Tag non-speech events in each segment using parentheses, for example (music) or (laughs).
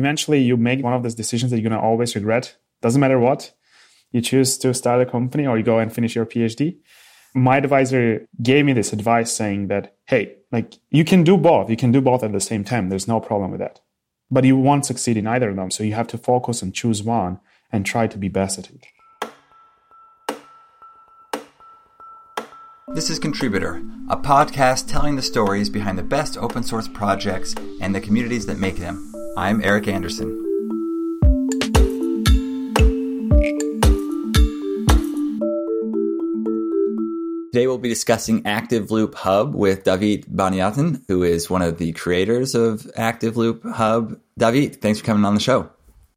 eventually you make one of those decisions that you're going to always regret. Doesn't matter what. You choose to start a company or you go and finish your PhD. My advisor gave me this advice saying that, hey, like you can do both. You can do both at the same time. There's no problem with that. But you won't succeed in either of them. So you have to focus and choose one and try to be best at it. This is Contributor, a podcast telling the stories behind the best open source projects and the communities that make them. I'm Eric Anderson. Today we'll be discussing Activeloop Hub with David Buniatyan, who is one of the creators of Activeloop Hub. David, thanks for coming on the show.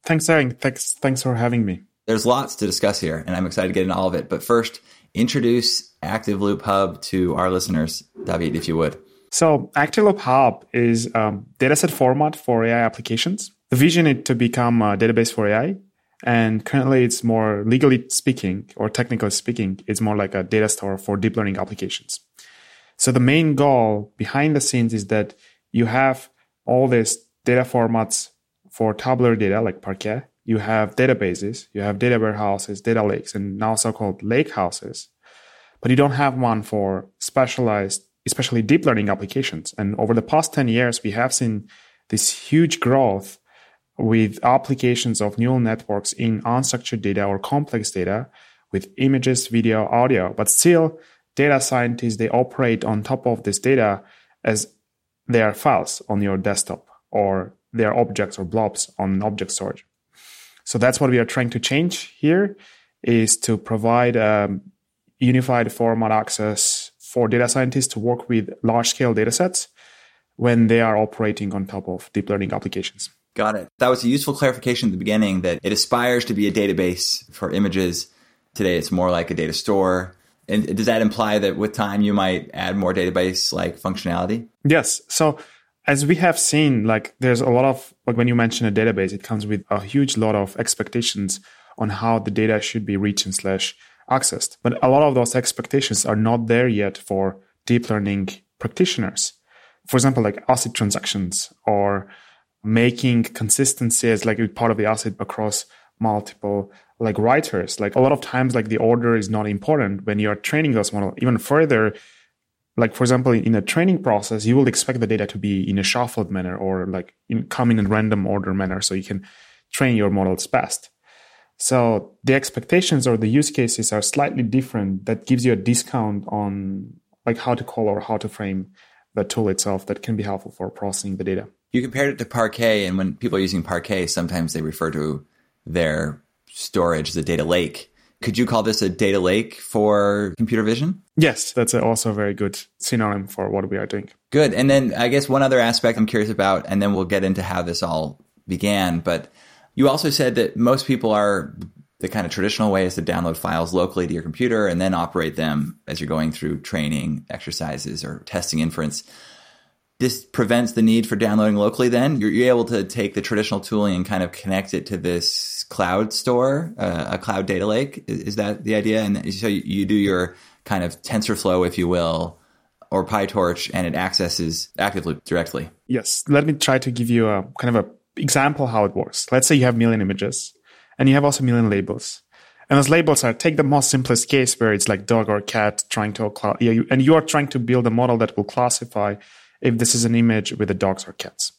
Thanks, Eric. Thanks, thanks for having me. There's lots to discuss here, and I'm excited to get into all of it. But first, introduce Activeloop Hub to our listeners, David, if you would. So, Activeloop Hub is a dataset format for AI applications. The vision is to become a database for AI. And currently, it's more legally speaking or technically speaking, it's more like a data store for deep learning applications. So, the main goal behind the scenes is that you have all these data formats for tabular data like Parquet. You have databases, you have data warehouses, data lakes, and now so called lake houses but you don't have one for specialized, especially deep learning applications. And over the past 10 years, we have seen this huge growth with applications of neural networks in unstructured data or complex data with images, video, audio. But still, data scientists, they operate on top of this data as they are files on your desktop or they are objects or blobs on object storage. So that's what we are trying to change here is to provide um, unified format access for data scientists to work with large scale data sets when they are operating on top of deep learning applications. Got it. That was a useful clarification at the beginning that it aspires to be a database for images. Today, it's more like a data store. And does that imply that with time you might add more database like functionality? Yes. So as we have seen, like there's a lot of like when you mention a database, it comes with a huge lot of expectations on how the data should be reached and slash accessed. But a lot of those expectations are not there yet for deep learning practitioners. For example, like ACID transactions or making consistency as like part of the ACID across multiple like writers. Like a lot of times, like the order is not important when you're training those models. Even further, like for example, in a training process, you will expect the data to be in a shuffled manner or like in, come in random order manner so you can train your models best. So the expectations or the use cases are slightly different. That gives you a discount on like how to call or how to frame the tool itself that can be helpful for processing the data. You compared it to Parquet, and when people are using Parquet, sometimes they refer to their storage as a data lake. Could you call this a data lake for computer vision? Yes, that's also a very good synonym for what we are doing. Good. And then I guess one other aspect I'm curious about, and then we'll get into how this all began, but you also said that most people are the kind of traditional way is to download files locally to your computer and then operate them as you're going through training exercises or testing inference. This prevents the need for downloading locally then? You're, you're able to take the traditional tooling and kind of connect it to this cloud store, uh, a cloud data lake. Is, is, that the idea? And so you, do your kind of TensorFlow, if you will, or PyTorch, and it accesses Activeloop directly. Yes. Let me try to give you a kind of a example how it works. Let's say you have million images and you have also million labels. And those labels are take the most simplest case where it's like dog or cat trying to and you are trying to build a model that will classify if this is an image with the dogs or cats.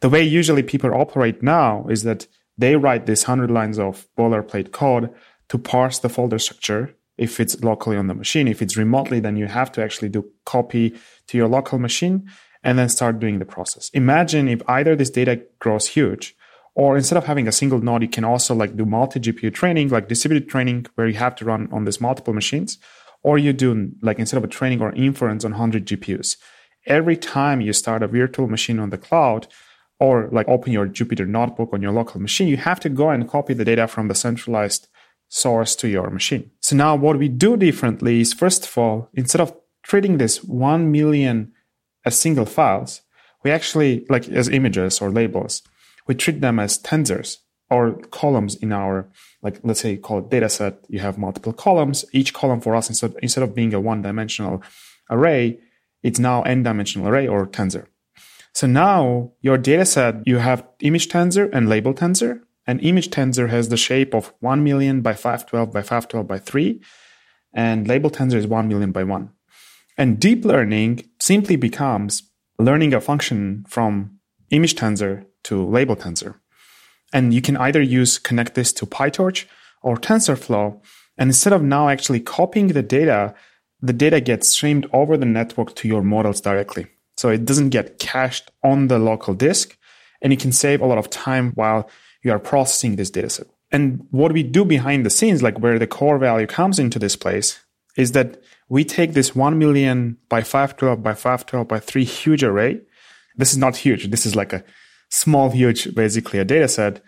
The way usually people operate now is that they write this hundred lines of boilerplate code to parse the folder structure if it's locally on the machine. If it's remotely, then you have to actually do copy to your local machine and then start doing the process. Imagine if either this data grows huge or instead of having a single node, you can also like do multi GPU training, like distributed training where you have to run on these multiple machines, or you do like instead of a training or inference on 100 GPUs. Every time you start a virtual machine on the cloud, or like open your Jupyter notebook on your local machine, you have to go and copy the data from the centralized source to your machine. So now what we do differently is first of all, instead of treating this 1 million as single files, we actually, like as images or labels, we treat them as tensors or columns in our, like, let's say call it data set. You have multiple columns. Each column for us, instead, instead of being a one dimensional array, it's now n dimensional array or tensor. So now your data set, you have image tensor and label tensor. And image tensor has the shape of 1 million by 512 by 512 by 3. And label tensor is 1 million by 1. And deep learning simply becomes learning a function from image tensor to label tensor. And you can either use connect this to PyTorch or TensorFlow. And instead of now actually copying the data, the data gets streamed over the network to your models directly. So it doesn't get cached on the local disk and you can save a lot of time while you are processing this dataset. And what we do behind the scenes, like where the core value comes into this place, is that we take this 1 million by 512 by 512 by 3 huge array. This is not huge. This is like a small, huge, basically a data set.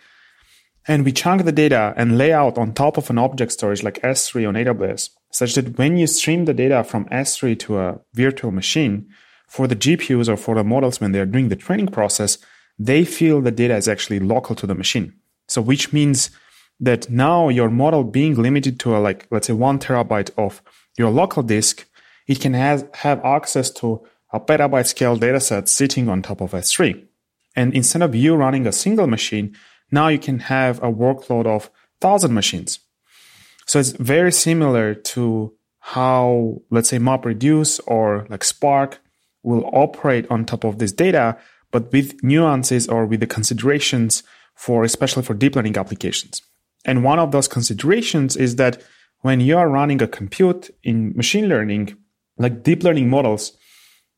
And we chunk the data and lay out on top of an object storage like S3 on AWS, such that when you stream the data from S3 to a virtual machine, for the GPUs or for the models when they're doing the training process, they feel the data is actually local to the machine. So which means that now your model being limited to a, like, let's say one terabyte of your local disk, it can has, have access to a petabyte scale dataset sitting on top of S3. And instead of you running a single machine, now you can have a workload of thousand machines. So it's very similar to how, let's say, MapReduce or like Spark will operate on top of this data, but with nuances or with the considerations for, especially for deep learning applications. And one of those considerations is that when you are running a compute in machine learning, like deep learning models,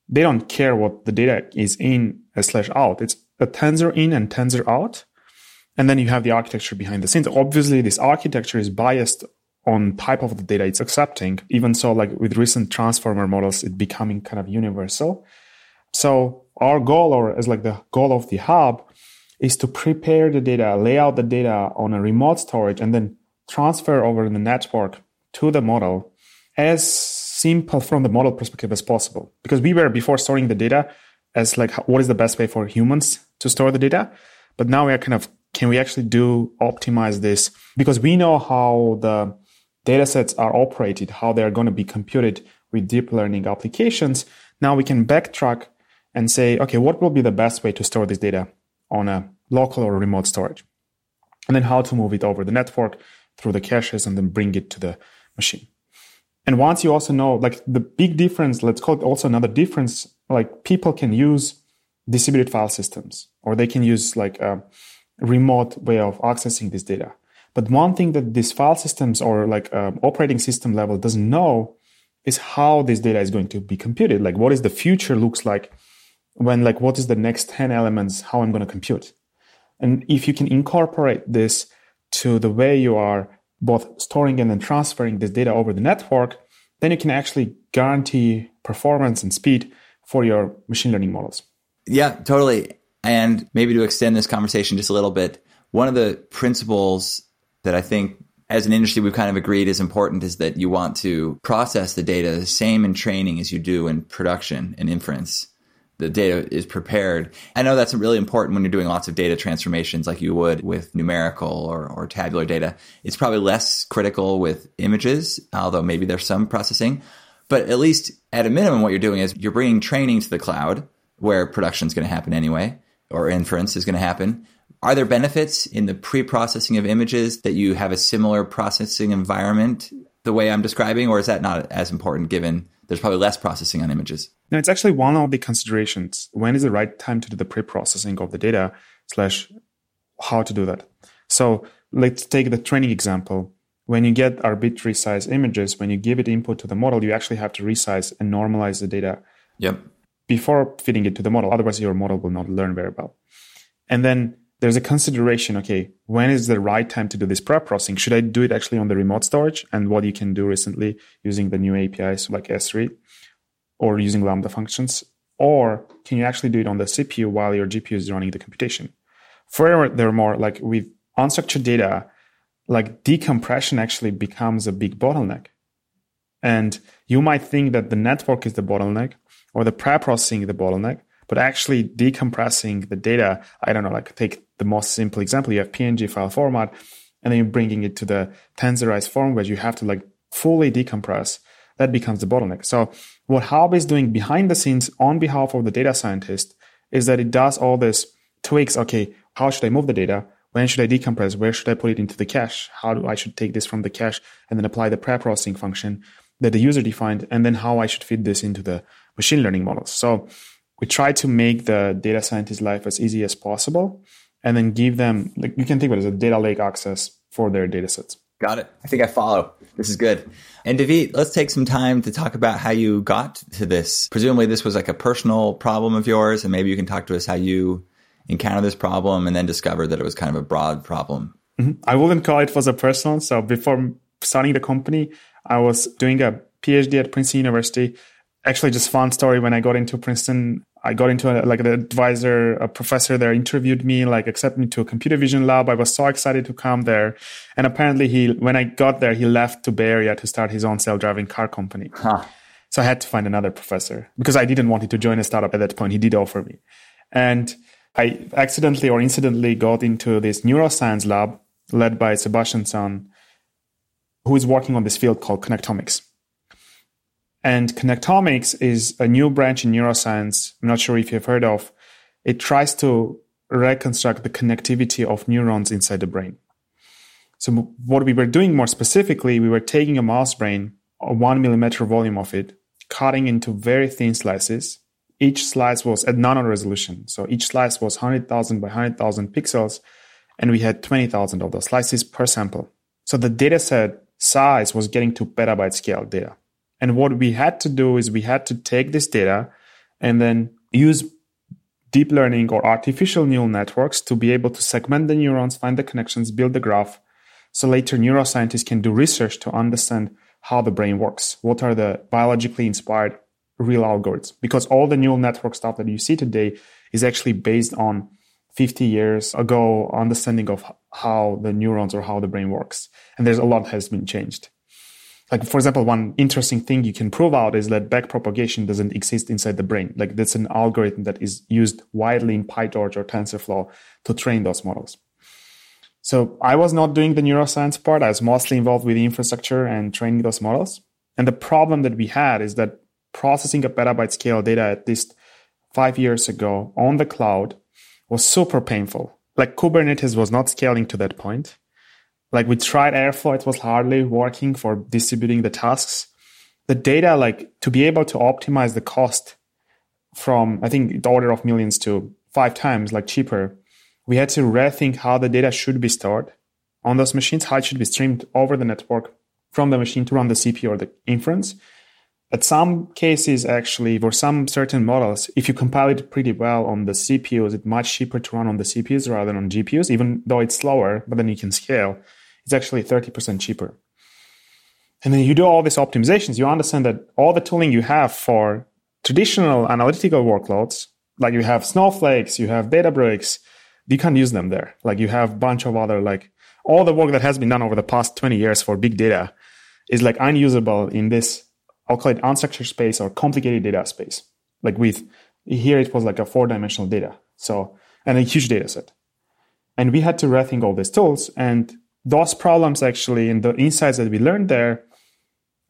they don't care what the data is in a slash out. It's a tensor in and tensor out. And then you have the architecture behind the scenes. Obviously, this architecture is biased on type of the data it's accepting. Even so, like with recent transformer models, it becoming kind of universal. So our goal, or as like the goal of the hub, is to prepare the data, lay out the data on a remote storage, and then transfer over the network to the model as simple from the model perspective as possible. Because we were before storing the data as like what is the best way for humans to store the data, but now we are kind of can we actually do optimize this because we know how the data sets are operated, how they are going to be computed with deep learning applications. Now we can backtrack and say, okay, what will be the best way to store this data on a local or remote storage? And then how to move it over the network through the caches and then bring it to the machine. And once you also know, like the big difference, let's call it also another difference, like people can use distributed file systems or they can use like a remote way of accessing this data. But one thing that these file systems or like um, operating system level doesn't know is how this data is going to be computed. Like what is the future looks like when like what is the next 10 elements, how I'm going to compute. And if you can incorporate this to the way you are both storing and then transferring this data over the network, then you can actually guarantee performance and speed for your machine learning models. Yeah, totally. And maybe to extend this conversation just a little bit, one of the principles that I think as an industry we've kind of agreed is important is that you want to process the data the same in training as you do in production and inference. The data is prepared. I know that's really important when you're doing lots of data transformations like you would with numerical or, or tabular data. It's probably less critical with images, although maybe there's some processing. But at least at a minimum, what you're doing is you're bringing training to the cloud where production is going to happen anyway, or inference is going to happen. Are there benefits in the pre-processing of images that you have a similar processing environment the way I'm describing, or is that not as important given there's probably less processing on images? No, it's actually one of the considerations. When is the right time to do the pre-processing of the data slash how to do that? So let's take the training example. When you get arbitrary size images, when you give it input to the model, you actually have to resize and normalize the data. Yep. Before feeding it to the model. Otherwise, your model will not learn very well. And then there's a consideration okay when is the right time to do this pre-processing should i do it actually on the remote storage and what you can do recently using the new apis like s3 or using lambda functions or can you actually do it on the cpu while your gpu is running the computation furthermore there are more like with unstructured data like decompression actually becomes a big bottleneck and you might think that the network is the bottleneck or the prep processing the bottleneck but actually decompressing the data, I don't know, like take the most simple example, you have PNG file format, and then you're bringing it to the tensorized form where you have to like fully decompress. That becomes the bottleneck. So what Hub is doing behind the scenes on behalf of the data scientist is that it does all this tweaks. Okay, how should I move the data? When should I decompress? Where should I put it into the cache? How do I should take this from the cache and then apply the pre-processing function that the user defined, and then how I should fit this into the machine learning models. So we try to make the data scientist life as easy as possible, and then give them like you can think of it as a data lake access for their data sets. Got it. I think I follow. This is good. And David, let's take some time to talk about how you got to this. Presumably, this was like a personal problem of yours, and maybe you can talk to us how you encountered this problem and then discovered that it was kind of a broad problem. Mm-hmm. I wouldn't call it was a personal. So before starting the company, I was doing a PhD at Princeton University. Actually, just fun story. When I got into Princeton, I got into a, like an advisor, a professor there interviewed me, like accepted me to a computer vision lab. I was so excited to come there. And apparently he, when I got there, he left to Bay Area to start his own self-driving car company. Huh. So I had to find another professor because I didn't want him to join a startup at that point. He did offer me. And I accidentally or incidentally got into this neuroscience lab led by Sebastian Seung, who is working on this field called connectomics. And connectomics is a new branch in neuroscience. I'm not sure if you've heard of. It tries to reconstruct the connectivity of neurons inside the brain. So what we were doing more specifically, we were taking a mouse brain, a one millimeter volume of it, cutting into very thin slices. Each slice was at nano resolution. So each slice was 100,000 by 100,000 pixels. And we had 20,000 of those slices per sample. So the data set size was getting to petabyte scale data. And what we had to do is we had to take this data and then use deep learning or artificial neural networks to be able to segment the neurons, find the connections, build the graph. So later neuroscientists can do research to understand how the brain works. What are the biologically inspired real algorithms? Because all the neural network stuff that you see today is actually based on 50 years ago understanding of how the neurons or how the brain works. And there's a lot has been changed like for example one interesting thing you can prove out is that backpropagation doesn't exist inside the brain. Like that's an algorithm that is used widely in pytorch or tensorflow to train those models. So i was not doing the neuroscience part. I was mostly involved with the infrastructure and training those models. And the problem that we had is that processing a petabyte scale data at least five years ago on the cloud was super painful. Like kubernetes was not scaling to that point like we tried Airflow, it was hardly working for distributing the tasks. The data, like to be able to optimize the cost from, I think the order of millions to five times like cheaper, we had to rethink how the data should be stored on those machines, how it should be streamed over the network from the machine to run the CPU or the inference. At some cases, actually, for some certain models, if you compile it pretty well on the CPUs, it's much cheaper to run on the CPUs rather than on GPUs, even though it's slower, but then you can scale it's actually 30% cheaper. And then you do all these optimizations, you understand that all the tooling you have for traditional analytical workloads, like you have Snowflakes, you have Databricks, you can't use them there. Like you have a bunch of other, like all the work that has been done over the past 20 years for big data is like unusable in this, I'll call it unstructured space or complicated data space. Like with, here it was like a four dimensional data. So, and a huge data set. And we had to rethink all these tools and those problems actually and the insights that we learned there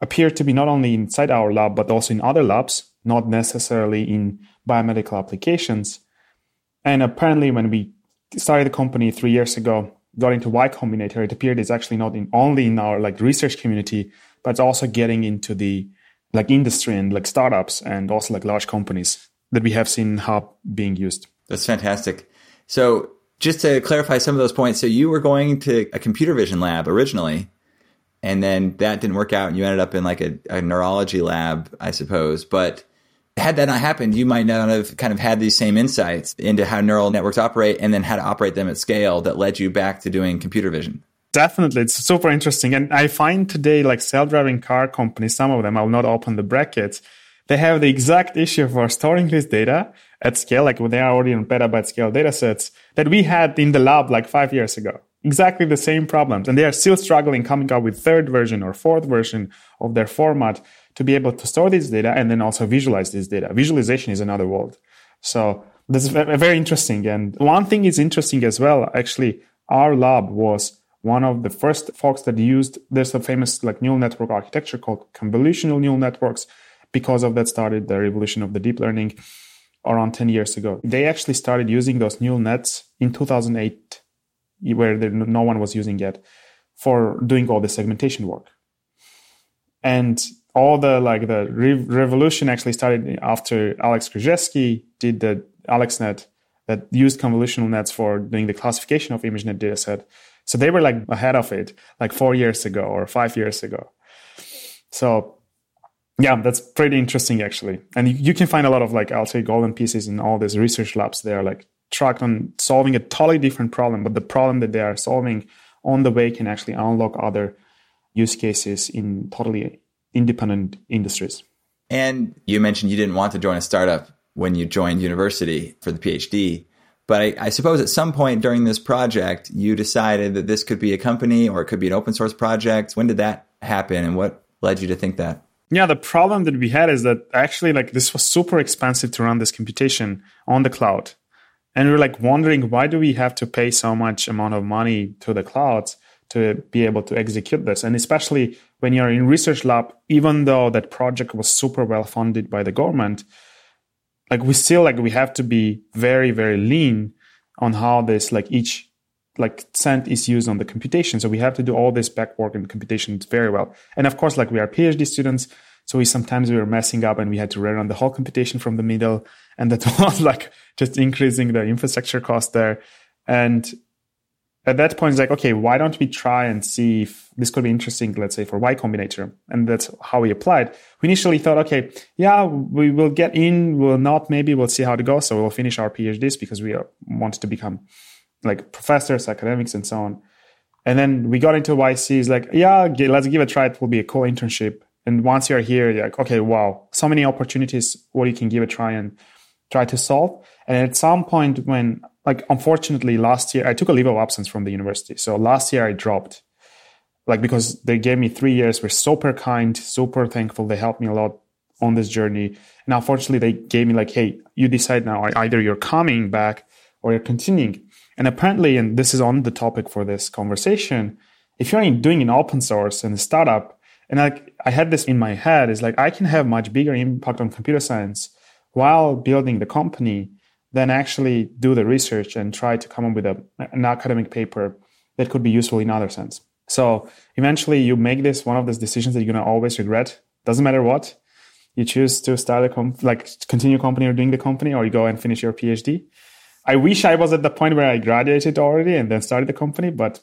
appear to be not only inside our lab but also in other labs not necessarily in biomedical applications. And apparently when we started the company three years ago got into y combinator it appeared it's actually not in only in our like research community but it's also getting into the like industry and like startups and also like large companies that we have seen hub being used. That's fantastic. So just to clarify some of those points, so you were going to a computer vision lab originally, and then that didn't work out, and you ended up in like a, a neurology lab, I suppose. But had that not happened, you might not have kind of had these same insights into how neural networks operate and then how to operate them at scale that led you back to doing computer vision. Definitely. It's super interesting. And I find today, like self driving car companies, some of them, I'll not open the brackets, they have the exact issue for storing this data at scale, like when they are already on petabyte scale data sets that we had in the lab like five years ago. Exactly the same problems. And they are still struggling coming up with third version or fourth version of their format to be able to store this data and then also visualize this data. Visualization is another world. So this is very interesting. And one thing is interesting as well. Actually, our lab was one of the first folks that used there's a famous like neural network architecture called convolutional neural networks. Because of that started the revolution of the deep learning around 10 years ago. They actually started using those neural nets in 2008, where no one was using yet, for doing all the segmentation work. And all the like the re- revolution actually started after Alex Krizhevsky did the AlexNet that used convolutional nets for doing the classification of ImageNet dataset. So they were like ahead of it, like four years ago or five years ago. So yeah, that's pretty interesting actually. And you, you can find a lot of like I'll say golden pieces in all these research labs. They are like tracked on solving a totally different problem, but the problem that they are solving on the way can actually unlock other use cases in totally independent industries. And you mentioned you didn't want to join a startup when you joined university for the PhD. But I, I, suppose at some point during this project, you decided that this could be a company or it could be an open source project. When did that happen and what led you to think that? Yeah, the problem that we had is that actually, like, this was super expensive to run this computation on the cloud. And we are like wondering why do we have to pay so much amount of money to the clouds to be able to execute this? And especially when you're in research lab, even though that project was super well funded by the government, like we still like we have to be very very lean on how this like each like cent is used on the computation so we have to do all this back work in computation very well and of course like we are phd students so we sometimes we were messing up and we had to rerun the whole computation from the middle and that (laughs) was like just increasing the infrastructure cost there and at that point, it's like, okay, why don't we try and see if this could be interesting, let's say for Y Combinator? And that's how we applied. We initially thought, okay, yeah, we will get in, we'll not, maybe we'll see how it goes. So we'll finish our PhDs because we want to become like professors, academics, and so on. And then we got into YC. It's like, yeah, let's give it a try. It will be a cool internship. And once you're here, you're like, okay, wow, so many opportunities what you can give a try and try to solve. And at some point when like unfortunately last year I took a leave of absence from the university. So last year I dropped. Like because they gave me three years, were super kind, super thankful. They helped me a lot on this journey. And unfortunately they gave me like, hey, you decide now either you're coming back or you're continuing. And apparently, and this is on the topic for this conversation, if you're doing an open source and a startup, and like I had this in my head, is like I can have much bigger impact on computer science while building the company than actually do the research and try to come up with a, an academic paper that could be useful in other sense. So eventually you make this one of those decisions that you're to always regret. Doesn't matter what you choose to start a comp- like continue company or doing the company or you go and finish your PhD. I wish I was at the point where I graduated already and then started the company, but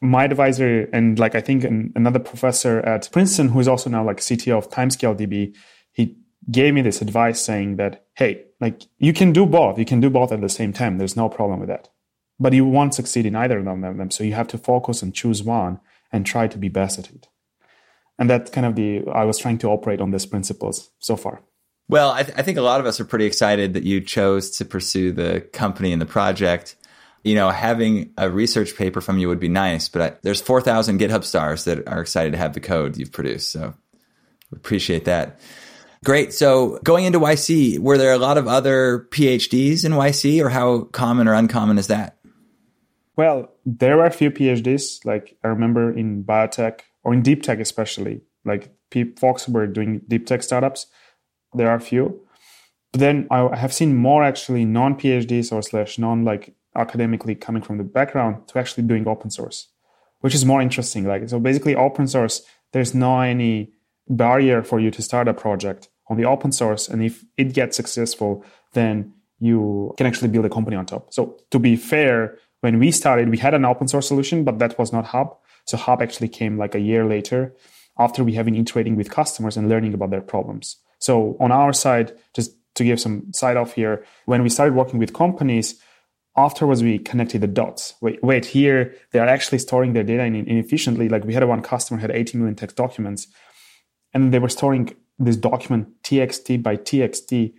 my advisor and like I think another professor at Princeton, who is also now like CTO of Timescale DB, he gave me this advice saying that, hey, like you can do both. You can do both at the same time. There's no problem with that. But you won't succeed in either of them. So you have to focus and choose one and try to be best at it. And that's kind of the, I was trying to operate on these principles so far. Well, I, th- I think a lot of us are pretty excited that you chose to pursue the company and the project you know, having a research paper from you would be nice, but I, there's 4,000 GitHub stars that are excited to have the code you've produced. So appreciate that. Great. So going into YC, were there a lot of other PhDs in YC or how common or uncommon is that? Well, there were a few PhDs. Like I remember in biotech or in deep tech, especially, like folks who were doing deep tech startups. There are a few. But then I have seen more actually non PhDs or slash non like academically coming from the background to actually doing open source, which is more interesting. Like so basically open source, there's no any barrier for you to start a project on the open source. And if it gets successful, then you can actually build a company on top. So to be fair, when we started, we had an open source solution, but that was not Hub. So Hub actually came like a year later after we have been iterating with customers and learning about their problems. So on our side, just to give some side off here, when we started working with companies, afterwards we connected the dots. Wait, wait, here they are actually storing their data inefficiently. Like we had one customer had 80 million text documents, and they were storing this document txt by txt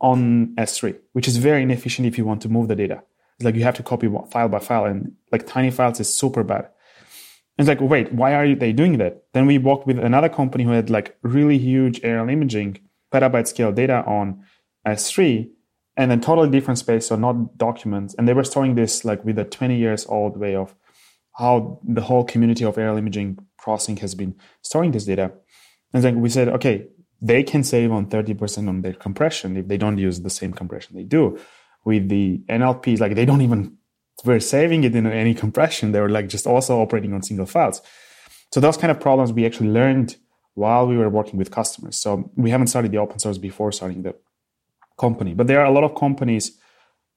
on S3, which is very inefficient if you want to move the data. It's like you have to copy file by file, and like tiny files is super bad. It's like, wait, why are they doing that? Then we worked with another company who had like really huge aerial imaging, petabyte scale data on S3, and then totally different space, so not documents. And they were storing this like with a 20 years old way of how the whole community of aerial imaging processing has been storing this data. And then we said, okay, they can save on 30% on their compression if they don't use the same compression they do. With the NLPs, like they don't even were saving it in any compression. They were like just also operating on single files. So those kind of problems we actually learned while we were working with customers. So we haven't started the open source before starting the company, but there are a lot of companies,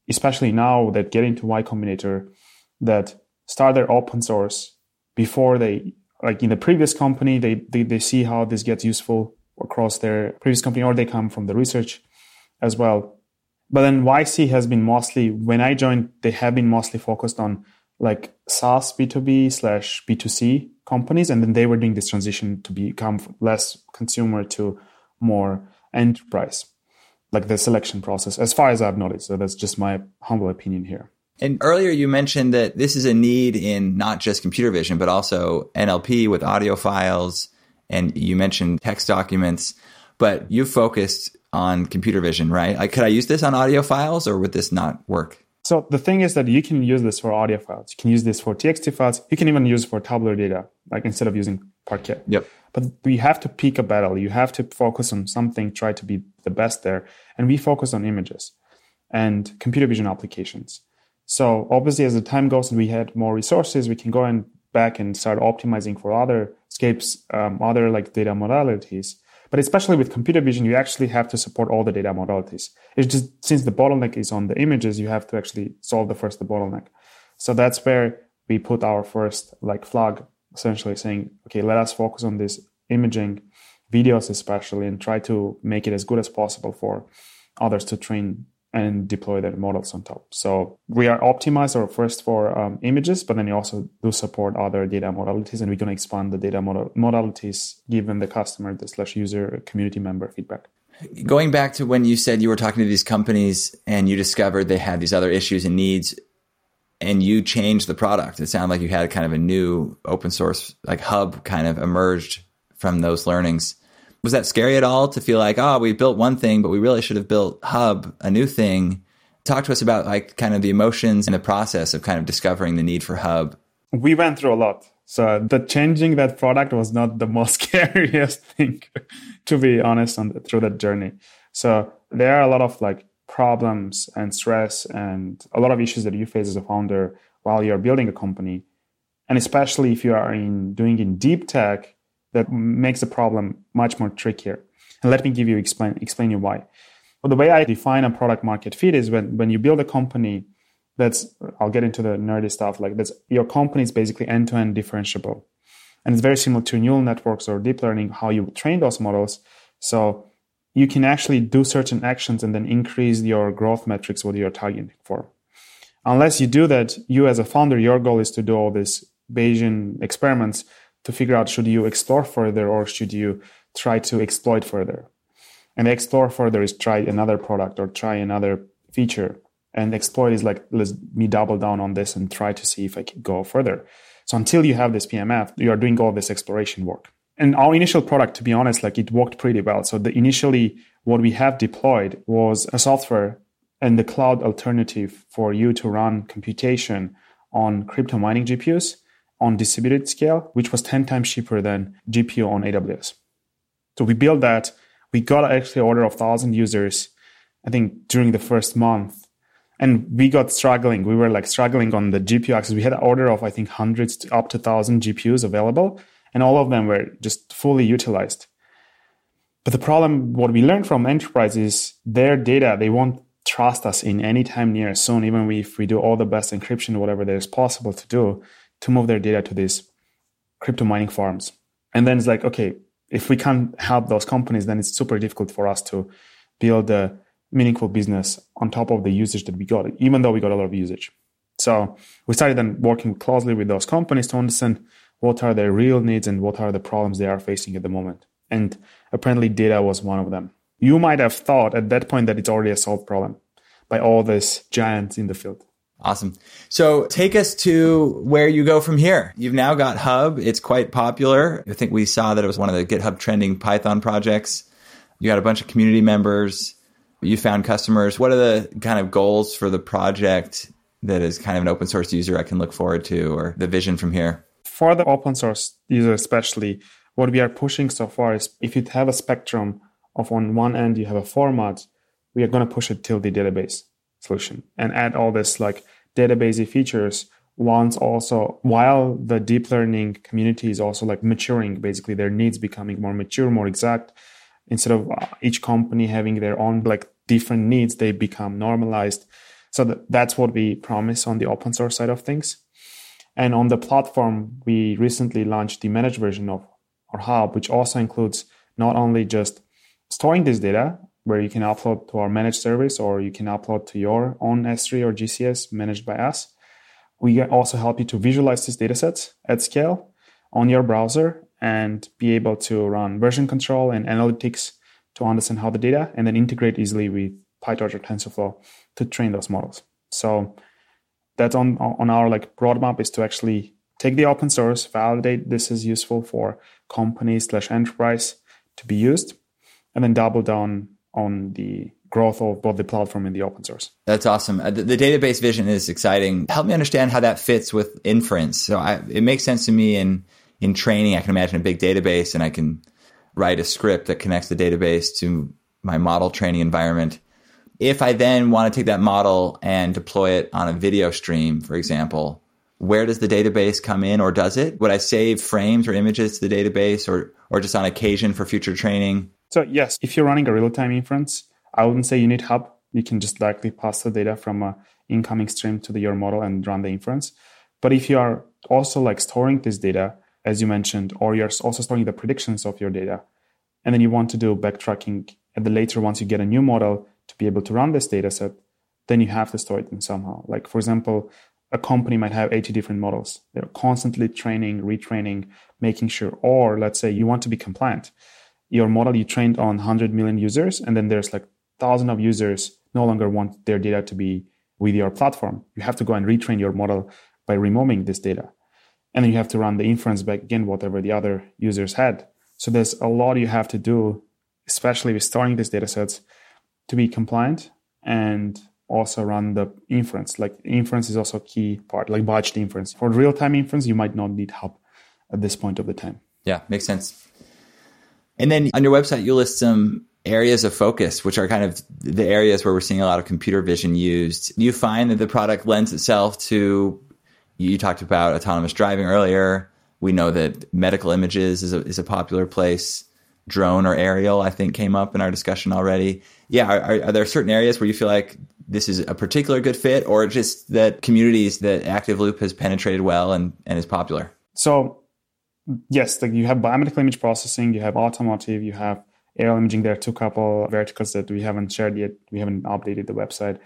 especially now that get into Y Combinator that start their open source before they like in the previous company, they, they, they see how this gets useful across their previous company or they come from the research as well. But then YC has been mostly, when I joined, they have been mostly focused on like SaaS B2B slash B2C companies. And then they were doing this transition to become less consumer to more enterprise, like the selection process, as far as I've noticed. So that's just my humble opinion here. And earlier you mentioned that this is a need in not just computer vision, but also NLP with audio files. And you mentioned text documents, but you focused on computer vision, right? Like, could I use this on audio files or would this not work? So the thing is that you can use this for audio files. You can use this for TXT files. You can even use for tabular data, like instead of using Parquet. Yep. But we have to pick a battle. You have to focus on something, try to be the best there. And we focus on images and computer vision applications. So obviously, as the time goes and we had more resources, we can go and back and start optimizing for other scapes, um, other like data modalities. But especially with computer vision, you actually have to support all the data modalities. It's just since the bottleneck is on the images, you have to actually solve the first the bottleneck. So that's where we put our first like flag, essentially saying, okay, let us focus on this imaging, videos especially, and try to make it as good as possible for others to train and deploy their models on top. So we are optimized or first for um, images, but then you also do support other data modalities, and we're going to expand the data modal- modalities given the customer, the slash user, community member feedback. Going back to when you said you were talking to these companies and you discovered they had these other issues and needs, and you changed the product. It sounded like you had kind of a new open source like hub kind of emerged from those learnings was that scary at all to feel like, oh, we built one thing, but we really should have built Hub, a new thing? Talk to us about like kind of the emotions and the process of kind of discovering the need for Hub. We went through a lot. So the changing that product was not the most (laughs) scariest thing, to be honest, on the, through that journey. So there are a lot of like problems and stress and a lot of issues that you face as a founder while you're building a company. And especially if you are in doing in deep tech, that makes the problem much more trickier. And let me give you explain explain you why. Well, the way I define a product market fit is when when you build a company that's I'll get into the nerdy stuff like this. Your company is basically end to end differentiable, and it's very similar to neural networks or deep learning how you train those models. So you can actually do certain actions and then increase your growth metrics what you're targeting for. Unless you do that, you as a founder, your goal is to do all these Bayesian experiments to figure out should you explore further or should you try to exploit further. And explore further is try another product or try another feature. And exploit is like, let me double down on this and try to see if I can go further. So until you have this PMF, you are doing all this exploration work. And our initial product, to be honest, like it worked pretty well. So the initially what we have deployed was a software and the cloud alternative for you to run computation on crypto mining GPUs on distributed scale, which was 10 times cheaper than GPU on AWS. So we built that. We got actually order of 1,000 users, I think, during the first month. And we got struggling. We were like struggling on the GPU access. We had an order of, I think, hundreds to up to 1,000 GPUs available, and all of them were just fully utilized. But the problem, what we learned from enterprise is their data, they won't trust us in any time near soon, even if we do all the best encryption, whatever there is possible to do to move their data to these crypto mining farms. And then it's like, okay, if we can't help those companies, then it's super difficult for us to build a meaningful business on top of the usage that we got, even though we got a lot of usage. So we started then working closely with those companies to understand what are their real needs and what are the problems they are facing at the moment. And apparently data was one of them. You might have thought at that point that it's already a solved problem by all these giants in the field. Awesome. So take us to where you go from here. You've now got Hub. It's quite popular. I think we saw that it was one of the GitHub trending Python projects. You got a bunch of community members. You found customers. What are the kind of goals for the project that is kind of an open source user I can look forward to or the vision from here? For the open source user, especially, what we are pushing so far is if you have a spectrum of on one end you have a format, we are going to push it till the database solution and add all this like databasey features once also while the deep learning community is also like maturing basically their needs becoming more mature more exact. Instead of uh, each company having their own like different needs they become normalized. So that, that's what we promise on the open source side of things. And on the platform we recently launched the managed version of our hub which also includes not only just storing this data where you can upload to our managed service or you can upload to your own S3 or GCS managed by us. We also help you to visualize these datasets at scale on your browser and be able to run version control and analytics to understand how the data and then integrate easily with PyTorch or TensorFlow to train those models. So that's on on our like roadmap is to actually take the open source, validate this is useful for companies slash enterprise to be used, and then double down on the growth of both the platform and the open source. That's awesome. Uh, the, the, database vision is exciting. Help me understand how that fits with inference. So I, it makes sense to me in in training. I can imagine a big database, and I can write a script that connects the database to my model training environment. If I then want to take that model and deploy it on a video stream, for example, where does the database come in, or does it? Would I save frames or images to the database, or or just on occasion for future training? So yes, if you're running a real-time inference, I wouldn't say you need Hub. You can just directly pass the data from a incoming stream to the, your model and run the inference. But if you are also like storing this data, as you mentioned, or you're also storing the predictions of your data, and then you want to do backtracking at the later once you get a new model to be able to run this data set, then you have to store it in somehow. Like for example, a company might have 80 different models. They're constantly training, retraining, making sure, or let's say you want to be compliant your model you trained on 100 million users and then there's like thousand of users no longer want their data to be with your platform. You have to go and retrain your model by removing this data. And then you have to run the inference back again whatever the other users had. So there's a lot you have to do especially with storing these data sets to be compliant and also run the inference. Like inference is also a key part like batched inference. For real-time inference you might not need Hub at this point of the time. Yeah makes sense and then on your website, you list some areas of focus, which are kind of the areas where we're seeing a lot of computer vision used. You find that the product lends itself to, you talked about autonomous driving earlier. We know that medical images is a, is a popular place. Drone or aerial, I think, came up in our discussion already. Yeah, are, are there certain areas where you feel like this is a particular good fit, or just that communities that Activeloop has penetrated well and, and is popular? So yes, like you have biomedical image processing, you have automotive, you have aerial imaging. There are two couple verticals that we haven't shared yet. We haven't updated the website.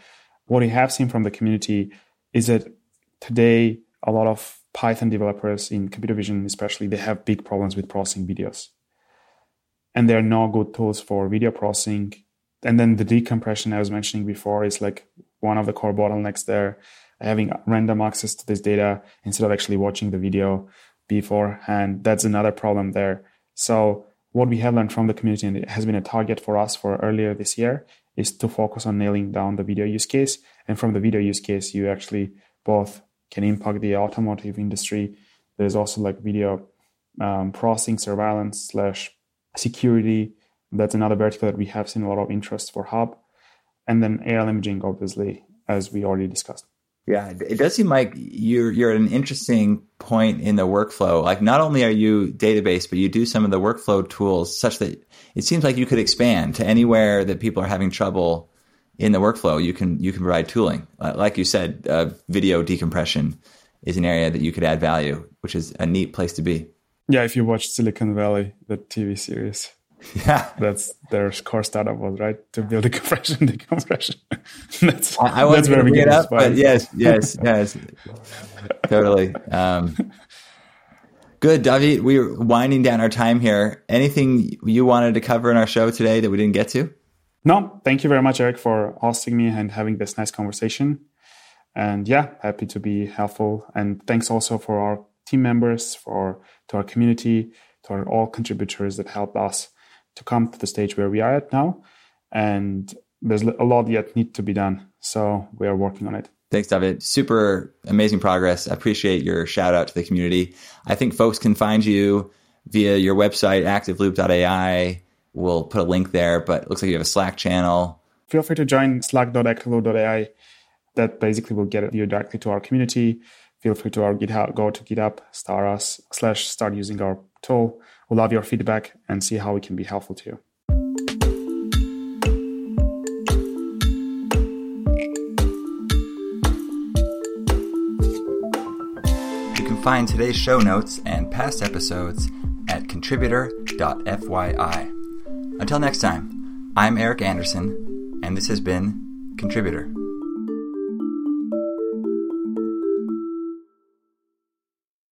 What we have seen from the community is that today a lot of Python developers in computer vision, especially, they have big problems with processing videos. And there are no good tools for video processing. And then the decompression I was mentioning before is like one of the core bottlenecks there. Having random access to this data instead of actually watching the video beforehand. That's another problem there. So what we have learned from the community and it has been a target for us for earlier this year is to focus on nailing down the video use case. And from the video use case, you actually both can impact the automotive industry. There's also like video um, processing, surveillance slash security. That's another vertical that we have seen a lot of interest for Hub. And then AR imaging, obviously, as we already discussed. Yeah, it does seem like you're you're at an interesting point in the workflow. Like not only are you database, but you do some of the workflow tools such that it seems like you could expand to anywhere that people are having trouble in the workflow. You can you can provide tooling. Uh, like you said, uh, video decompression is an area that you could add value, which is a neat place to be. Yeah, if you watch Silicon Valley, the TV series, (laughs) yeah, that's their core startup was right to build a (laughs) compression decompression. (laughs) that's I, I that's where we get up, but yes, yes, yes, totally. Um, good, David. We're winding down our time here. Anything you wanted to cover in our show today that we didn't get to? No, thank you very much, Eric, for hosting me and having this nice conversation. And yeah, happy to be helpful. And thanks also for our team members, for to our community, to our all contributors that helped us to come to the stage where we are at now. And there's a lot yet need to be done. So we are working on it. Thanks, David. Super amazing progress. I appreciate your shout out to the community. I think folks can find you via your website, activeloop.ai, We'll put a link there, but it looks like you have a Slack channel. Feel free to join slack.activeloop.ai. That basically will get you directly to our community. Feel free to our GitHub, go to GitHub, star us, slash start using our tool. We'll love your feedback and see how we can be helpful to you. You can find today's show notes and past episodes at contributor.fyi. Until next time, I'm Eric Anderson, and this has been Contributor.